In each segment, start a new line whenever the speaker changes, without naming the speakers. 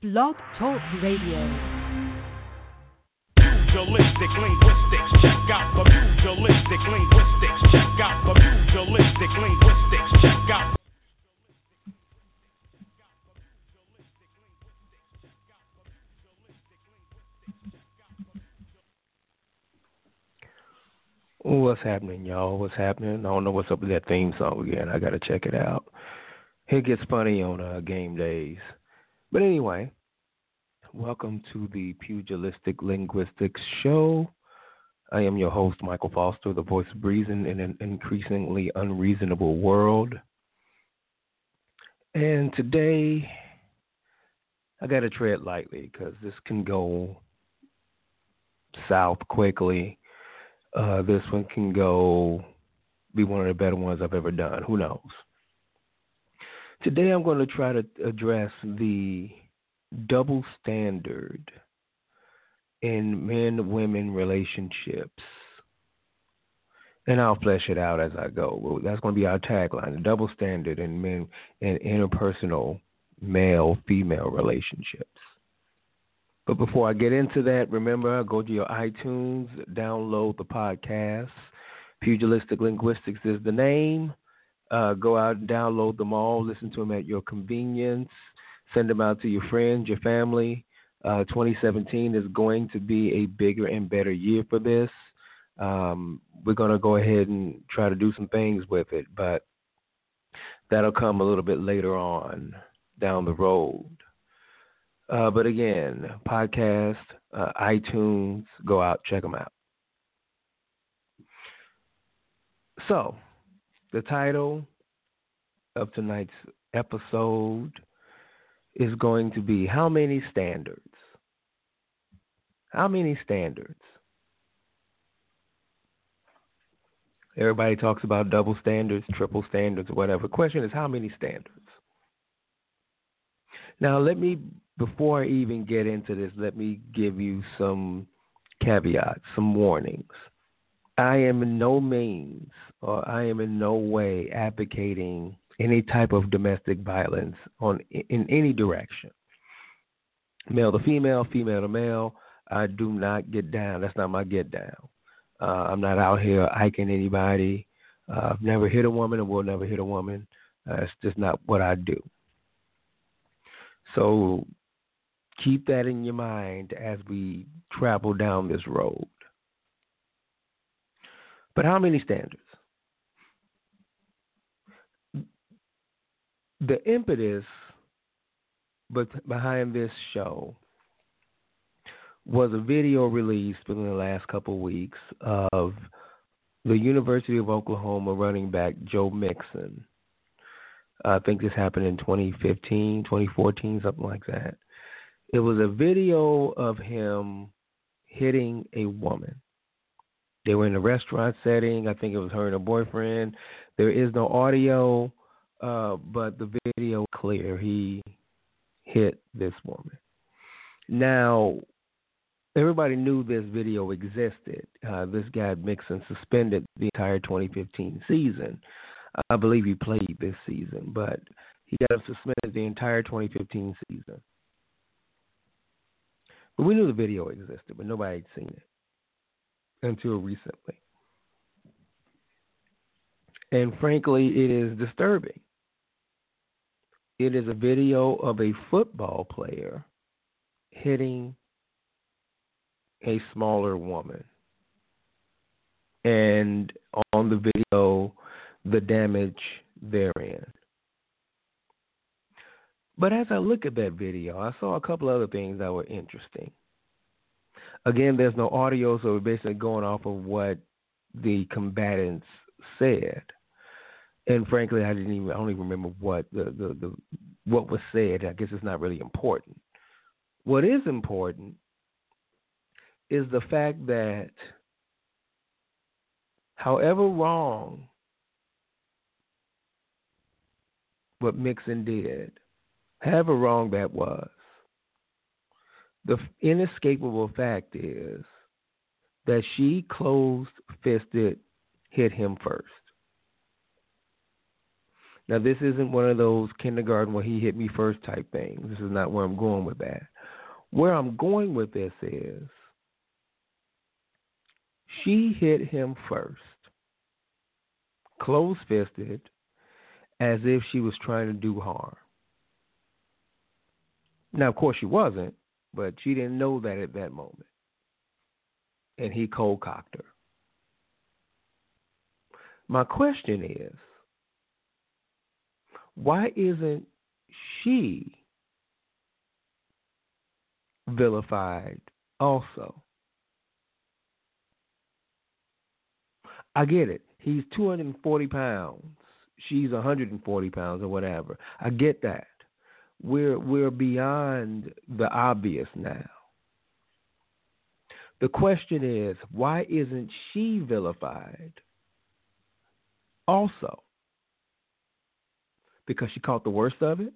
Blog Talk Radio.
Pugilistic linguistics, check out the pugilistic linguistics, check out the pugilistic linguistics, check out.
What's happening, y'all? What's happening? I don't know what's up with that theme song again. I gotta check it out. It gets funny on uh, game days. But anyway, welcome to the Pugilistic Linguistics Show. I am your host, Michael Foster, the voice of reason in an increasingly unreasonable world. And today, I got to tread lightly because this can go south quickly. Uh, this one can go be one of the better ones I've ever done. Who knows? Today I'm going to try to address the double standard in men women relationships. And I'll flesh it out as I go. That's going to be our tagline the double standard in men in interpersonal male female relationships. But before I get into that, remember, go to your iTunes, download the podcast. Pugilistic Linguistics is the name. Uh, go out and download them all. Listen to them at your convenience. Send them out to your friends, your family. Uh, 2017 is going to be a bigger and better year for this. Um, we're going to go ahead and try to do some things with it, but that'll come a little bit later on down the road. Uh, but again, podcast, uh, iTunes, go out, check them out. So, the title of tonight's episode is going to be How Many Standards? How many standards? Everybody talks about double standards, triple standards, whatever. The question is, how many standards? Now, let me, before I even get into this, let me give you some caveats, some warnings. I am in no means, or I am in no way advocating any type of domestic violence on in any direction. Male to female, female to male. I do not get down. That's not my get down. Uh, I'm not out here hiking anybody. Uh, I've never hit a woman and will never hit a woman. Uh, just not what I do. So keep that in your mind as we travel down this road. But how many standards? The impetus behind this show was a video released within the last couple of weeks of the University of Oklahoma running back Joe Mixon. I think this happened in 2015, 2014, something like that. It was a video of him hitting a woman. They were in a restaurant setting. I think it was her and her boyfriend. There is no audio, uh, but the video clear. He hit this woman. Now, everybody knew this video existed. Uh, this guy Mixon suspended the entire 2015 season. I believe he played this season, but he got suspended the entire 2015 season. But we knew the video existed, but nobody had seen it until recently. And frankly, it is disturbing. It is a video of a football player hitting a smaller woman. And on the video, the damage therein. But as I look at that video, I saw a couple other things that were interesting. Again, there's no audio, so we're basically going off of what the combatants said. And frankly, I didn't even I don't even remember what the, the, the what was said. I guess it's not really important. What is important is the fact that however wrong what Mixon did, however wrong that was, the inescapable fact is that she closed fisted hit him first. Now, this isn't one of those kindergarten where he hit me first type things. This is not where I'm going with that. Where I'm going with this is she hit him first, close fisted, as if she was trying to do harm. Now, of course, she wasn't, but she didn't know that at that moment. And he cold cocked her. My question is why isn't she vilified also? I get it. He's 240 pounds. She's 140 pounds or whatever. I get that. We're we're beyond the obvious now. The question is, why isn't she vilified also? Because she caught the worst of it?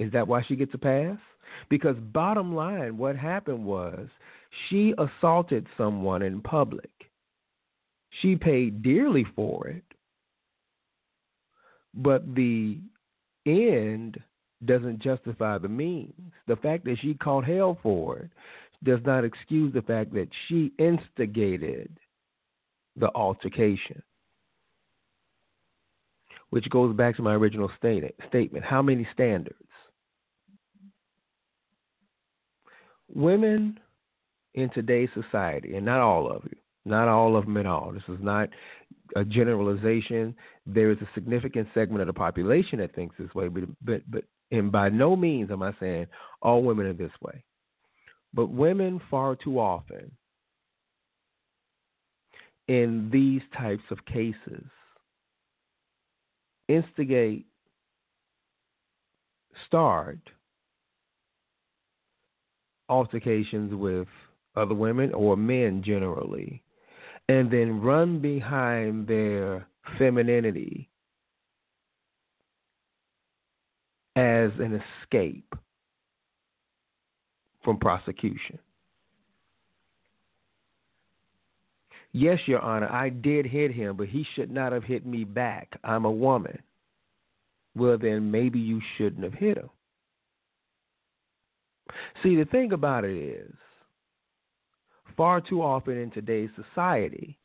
Is that why she gets a pass? Because bottom line, what happened was she assaulted someone in public. She paid dearly for it. But the end doesn't justify the means. The fact that she caught hell for it does not excuse the fact that she instigated the altercation. Which goes back to my original statement. How many standards? Women in today's society, and not all of you, not all of them at all. This is not a generalization. There is a significant segment of the population that thinks this way, but but but and by no means am I saying all women are this way. But women far too often in these types of cases instigate, start altercations with other women or men generally, and then run behind their femininity as an escape from prosecution. Yes, Your Honor, I did hit him, but he should not have hit me back. I'm a woman. Well, then maybe you shouldn't have hit him. See, the thing about it is, far too often in today's society,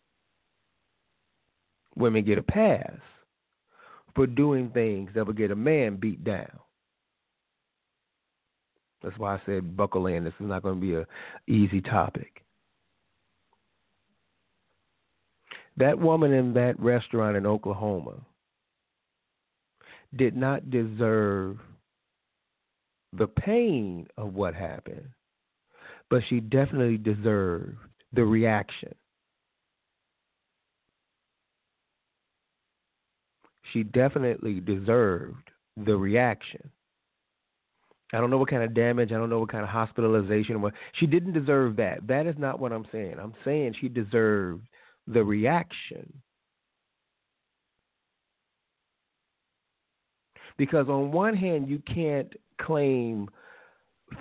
women get a pass for doing things that would get a man beat down. That's why I said buckle in. This is not going to be an easy topic. That woman in that restaurant in Oklahoma did not deserve the pain of what happened, but she definitely deserved the reaction. She definitely deserved the reaction. I don't know what kind of damage. I don't know what kind of hospitalization. She didn't deserve that. That is not what I'm saying. I'm saying she deserved the reaction. Because on one hand, you can't claim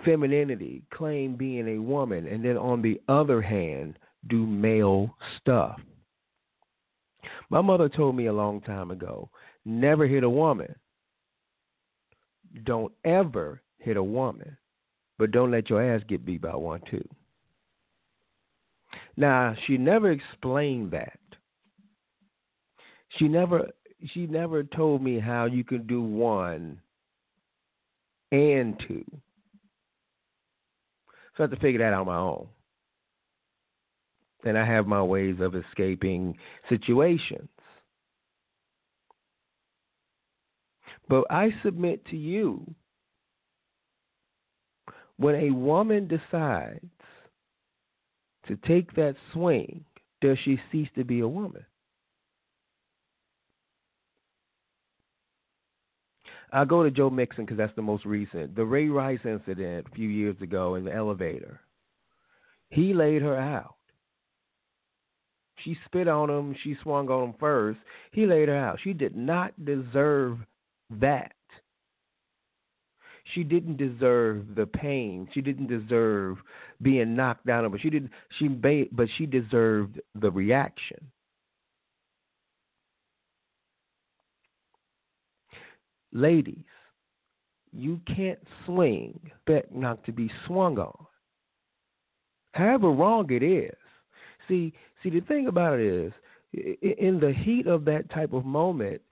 femininity, claim being a woman, and then on the other hand, do male stuff. My mother told me a long time ago never hit a woman. Don't ever hit a woman, but don't let your ass get beat by one too. Now, she never explained that. She never she never told me how you can do one and two. So I have to figure that out on my own. And I have my ways of escaping situations. But I submit to you when a woman decides to take that swing, does she cease to be a woman? I'll go to Joe Mixon because that's the most recent. The Ray Rice incident a few years ago in the elevator. He laid her out. She spit on him. She swung on him first. He laid her out. She did not deserve that. She didn't deserve the pain. She didn't deserve being knocked down. But she didn't. She but she deserved the reaction. ladies, you can't swing, expect not to be swung on. However wrong it is. See, see, the thing about it is, in the heat of that type of moment,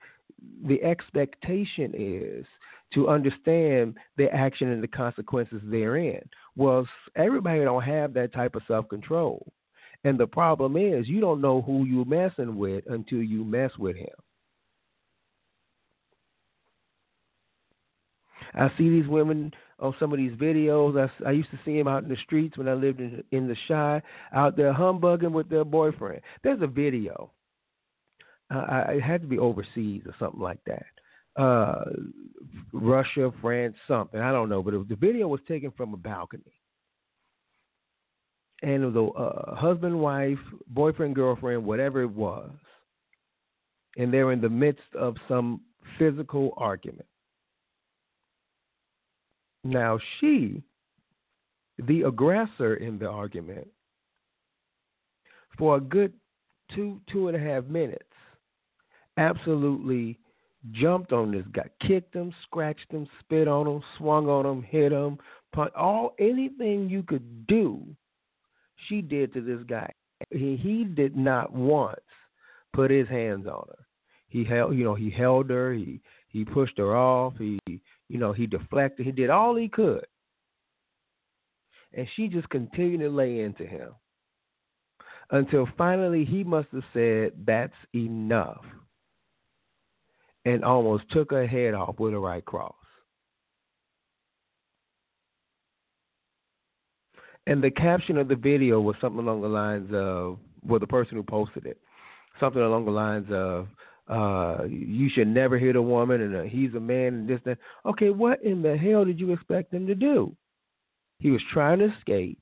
the expectation is to understand the action and the consequences therein. Well, everybody don't have that type of self control. And the problem is you don't know who you're messing with until you mess with him. I see these women on some of these videos. I, I used to see them out in the streets when I lived in, in the Chi, out there humbugging with their boyfriend. There's a video. Uh, it had to be overseas or something like that. Uh, Russia, France, something. I don't know, but was, the video was taken from a balcony. And it the uh, husband, wife, boyfriend, girlfriend, whatever it was, and they're in the midst of some physical argument. Now, she, the aggressor in the argument, for a good two, two and a half minutes, absolutely jumped on this guy, kicked him, scratched him, spit on him, swung on him, hit him, punched, all anything you could do, she did to this guy. He he did not once put his hands on her. He held, you know, he held her. He he pushed her off. He you know, he deflected. He did all he could. And she just continued to lay into him until finally he must have said, That's enough. And almost took her head off with a right cross. And the caption of the video was something along the lines of, well, the person who posted it, something along the lines of, uh, you should never hit a woman, and uh, he's a man, and this, that. Okay, what in the hell did you expect him to do? He was trying to escape,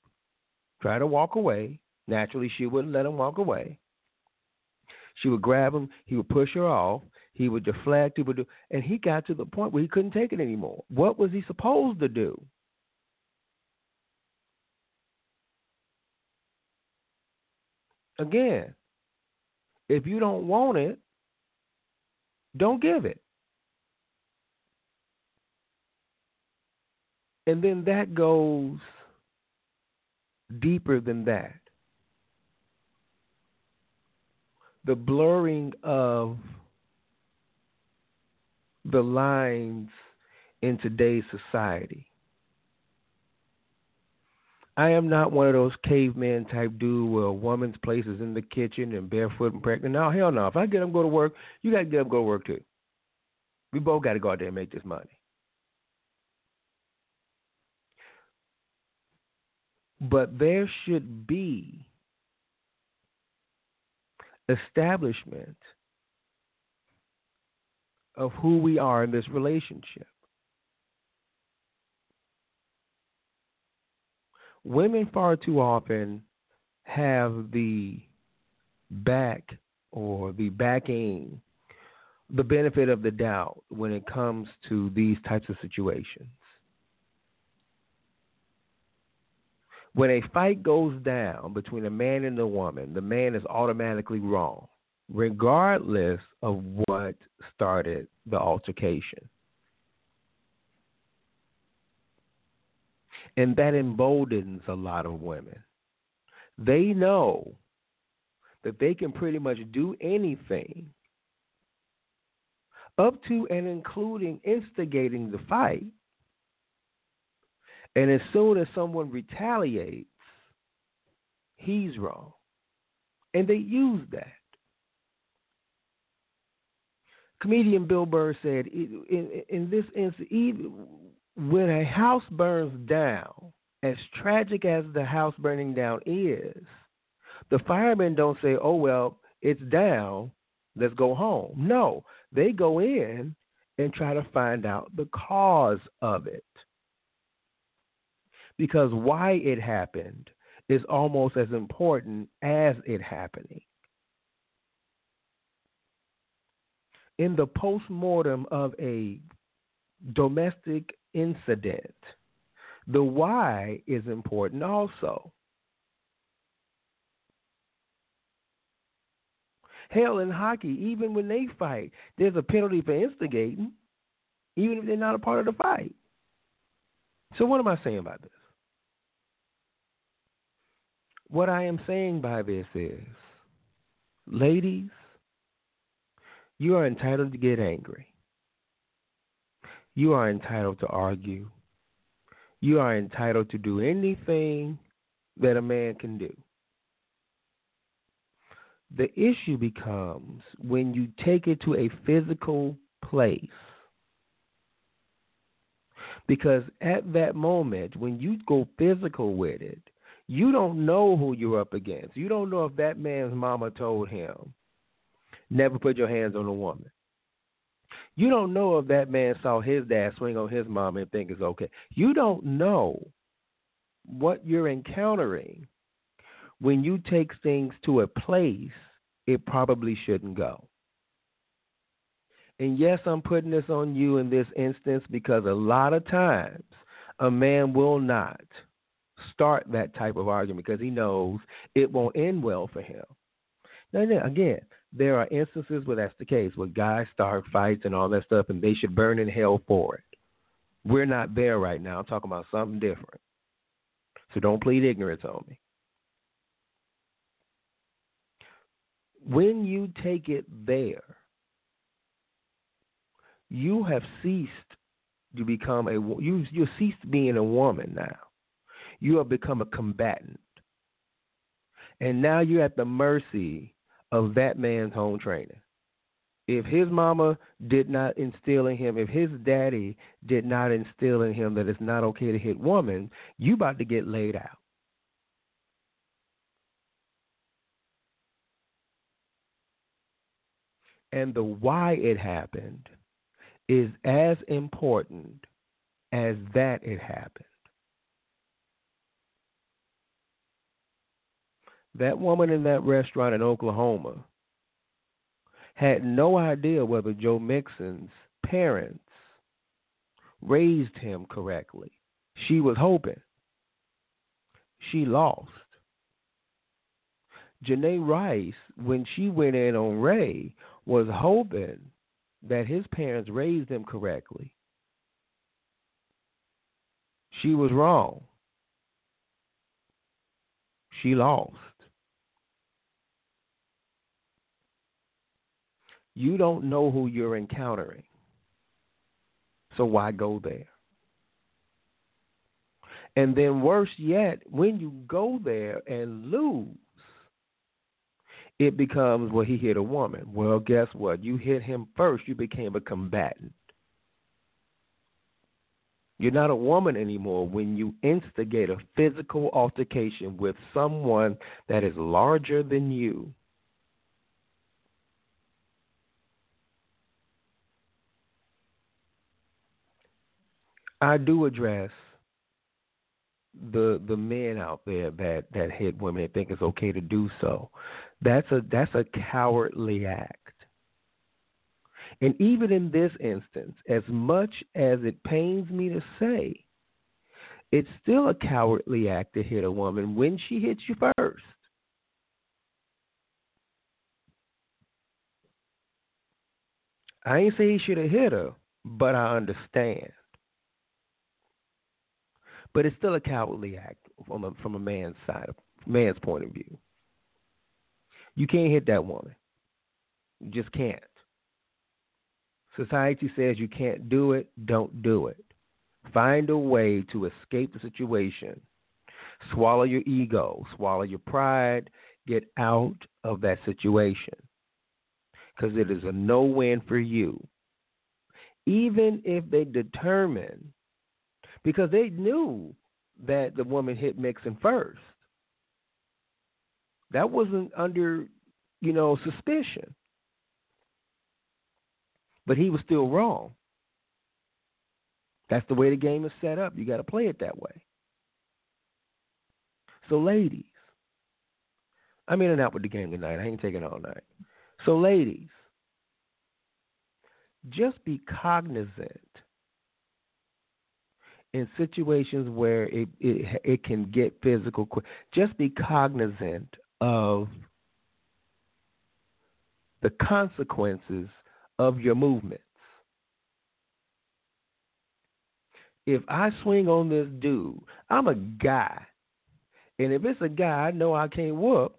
try to walk away. Naturally, she wouldn't let him walk away. She would grab him. He would push her off. He would deflect. He would do, and he got to the point where he couldn't take it anymore. What was he supposed to do? Again, if you don't want it, don't give it. And then that goes deeper than that. The blurring of the lines in today's society. I am not one of those caveman type dude where a woman's place is in the kitchen and barefoot and pregnant. No, hell no. If I get them go to work, you got to get them go to work too. We both got to go out there and make this money. But there should be establishment of who we are in this relationship. women far too often have the back or the backing, the benefit of the doubt when it comes to these types of situations. When a fight goes down between a man and a woman, the man is automatically wrong, regardless of what started the altercation. And that emboldens a lot of women. They know that they can pretty much do anything up to and including instigating the fight. And as soon as someone retaliates, he's wrong. And they use that. Comedian Bill Burr said, in, in, this instance, even when a house burns down, as tragic as the house burning down is, the firemen don't say, oh, well, it's down, let's go home. No, they go in and try to find out the cause of it. Because why it happened is almost as important as it happening. In the post mortem of a domestic incident. The why is important also. Hell, in hockey, even when they fight, there's a penalty for instigating. even if they're not a part of the fight. So, what am I saying by this? What I am saying by this is, ladies, you are entitled to get angry. You are entitled to argue. You are entitled to do anything that a man can do. The issue becomes when you take it to a physical place. Because at that moment, when you go physical with it, you don't know who you're up against. You don't know if that man's mama told him, never put your hands on a woman. You don't know if that man saw his dad swing on his mom and think it's okay. You don't know what you're encountering when you take things to a place it probably shouldn't go. And yes, I'm putting this on you in this instance because a lot of times a man will not start that type of argument because he knows it won't end well for him. Now, again, there are instances where that's the case, where guys start fights and all that stuff, and they should burn in hell for it. We're not there right now. I'm talking about something different. So don't plead ignorance on me. When you take it there, you have ceased to become a you you ceased being a woman now. You have become a combatant. And now you're at the mercy of that man's home training. If his mama did not instill in him, if his daddy did not instill in him that it's not okay to hit women, you about to get laid out. And the why it happened is as important as that it happened. That woman in that restaurant in Oklahoma had no idea whether Joe Mixon's parents raised him correctly. She was hoping. She lost. Janay Rice, when she went in on Ray, was hoping that his parents raised him correctly. She was wrong. She lost. You don't know who you're encountering. So why go there? And then, worse yet, when you go there and lose, it becomes, well, he hit a woman. Well, guess what? You hit him first. You became a combatant. You're not a woman anymore when you instigate a physical altercation with someone that is larger than you. I do address the the men out there that that hit women and think it's okay to do so. That's a that's a cowardly act. And even in this instance, as much as it pains me to say, it's still a cowardly act to hit a woman when she hits you first. I ain't say he should have hit her, but I understand but it's still a cowardly act from a, from a man's side, man's point of view. You can't hit that woman. You just can't. Society says you can't do it, don't do it. Find a way to escape the situation. Swallow your ego, swallow your pride, get out of that situation. Because it is a no win for you. Even if they determine because they knew that the woman hit Mixon first. That wasn't under, you know, suspicion. But he was still wrong. That's the way the game is set up. You got to play it that way. So, ladies, I'm in and out with the game tonight. I ain't taking all night. So, ladies, just be cognizant in situations where it, it it can get physical just be cognizant of the consequences of your movements if I swing on this dude, I'm a guy. And if it's a guy I know I can't whoop,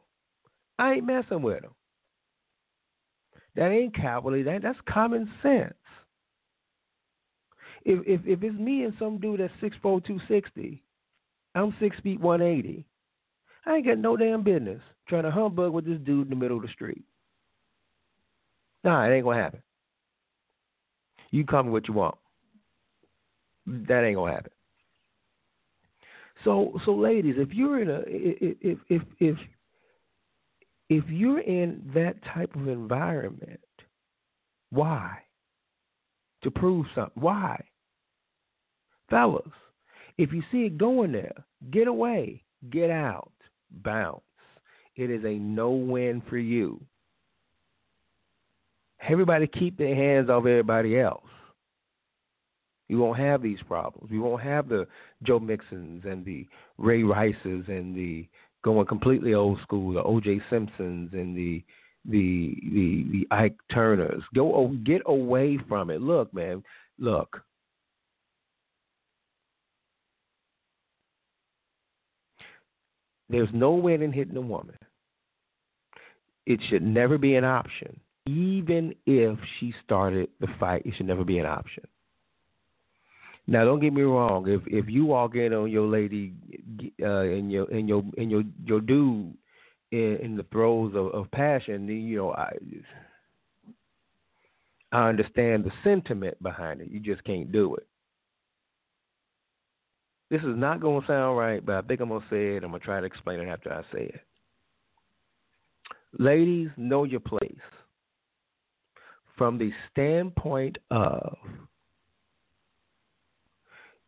I ain't messing with him. That ain't cowardly. That that's common sense. If if if it's me and some dude that's six four two sixty, I'm six feet one eighty. I ain't got no damn business trying to humbug with this dude in the middle of the street. Nah, it ain't gonna happen. You call me what you want. That ain't gonna happen. So, so ladies, if you're in a if if if if you're in that type of environment, why? To prove something. Why? Fellas, if you see it going there, get away, get out, bounce. It is a no win for you. Everybody keep their hands off everybody else. You won't have these problems. You won't have the Joe Mixons and the Ray Rices and the going completely old school, the O.J. Simpsons and the the the the Ike Turners. Go get away from it. Look, man. Look. There's no winning hitting a woman. It should never be an option. Even if she started the fight, it should never be an option. Now, don't get me wrong. If if you walk in on your lady uh, and your and your and your your dude in, in the throes of, of passion, then, you know I I understand the sentiment behind it. You just can't do it. This is not going to sound right, but I think I'm going to say it. I'm going to try to explain it after I say it. Ladies, know your place from the standpoint of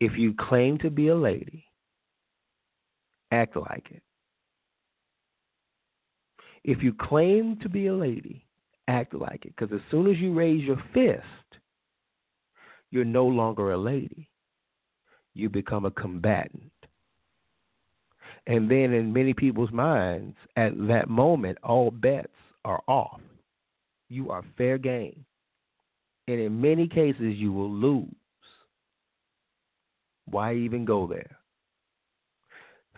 if you claim to be a lady, act like it. If you claim to be a lady, act like it. Because as soon as you raise your fist, you're no longer a lady. You become a combatant. And then, in many people's minds, at that moment, all bets are off. You are fair game. And in many cases, you will lose. Why even go there?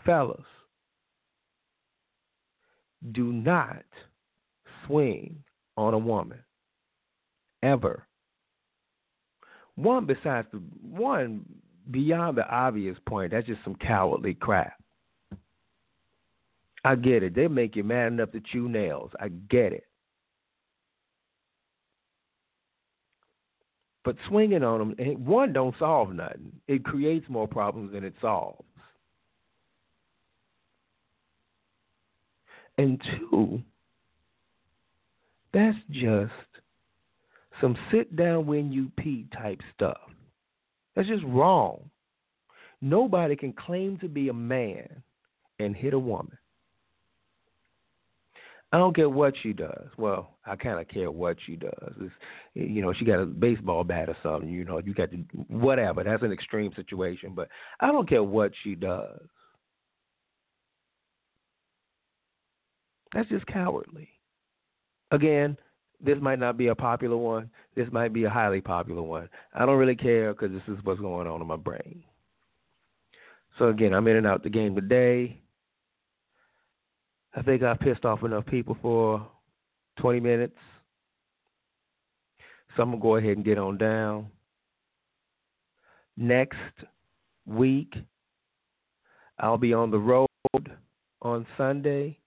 Fellas, do not swing on a woman. Ever. One besides the one beyond the obvious point, that's just some cowardly crap. I get it. They make you mad enough to chew nails. I get it. But swinging on them, eh, one don't solve nothing. It creates more problems than it solves. And two, that's just some sit down when you pee type stuff. That's just wrong. Nobody can claim to be a man and hit a woman. I don't care what she does. Well, I kind of care what she does. It's, you know, she got a baseball bat or something. You know, you got to whatever. That's an extreme situation, but I don't care what she does. That's just cowardly. Again, this might not be a popular one. This might be a highly popular one. I don't really care because this is what's going on in my brain. So again, I'm in and out the game today. I think I pissed off enough people for 20 minutes. So I'm to go ahead and get on down. Next week, I'll be on the road on Sunday.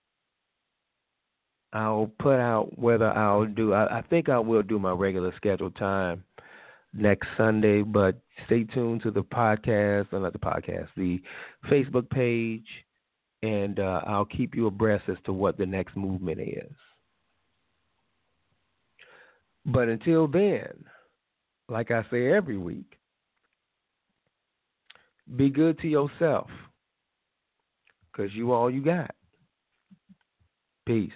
I'll put out whether I'll do, I, I think I will do my regular scheduled time next Sunday, but stay tuned to the podcast, or not the podcast, the Facebook page and uh, I'll keep you abreast as to what the next movement is. But until then, like I say every week, be good to yourself because you all you got. Peace.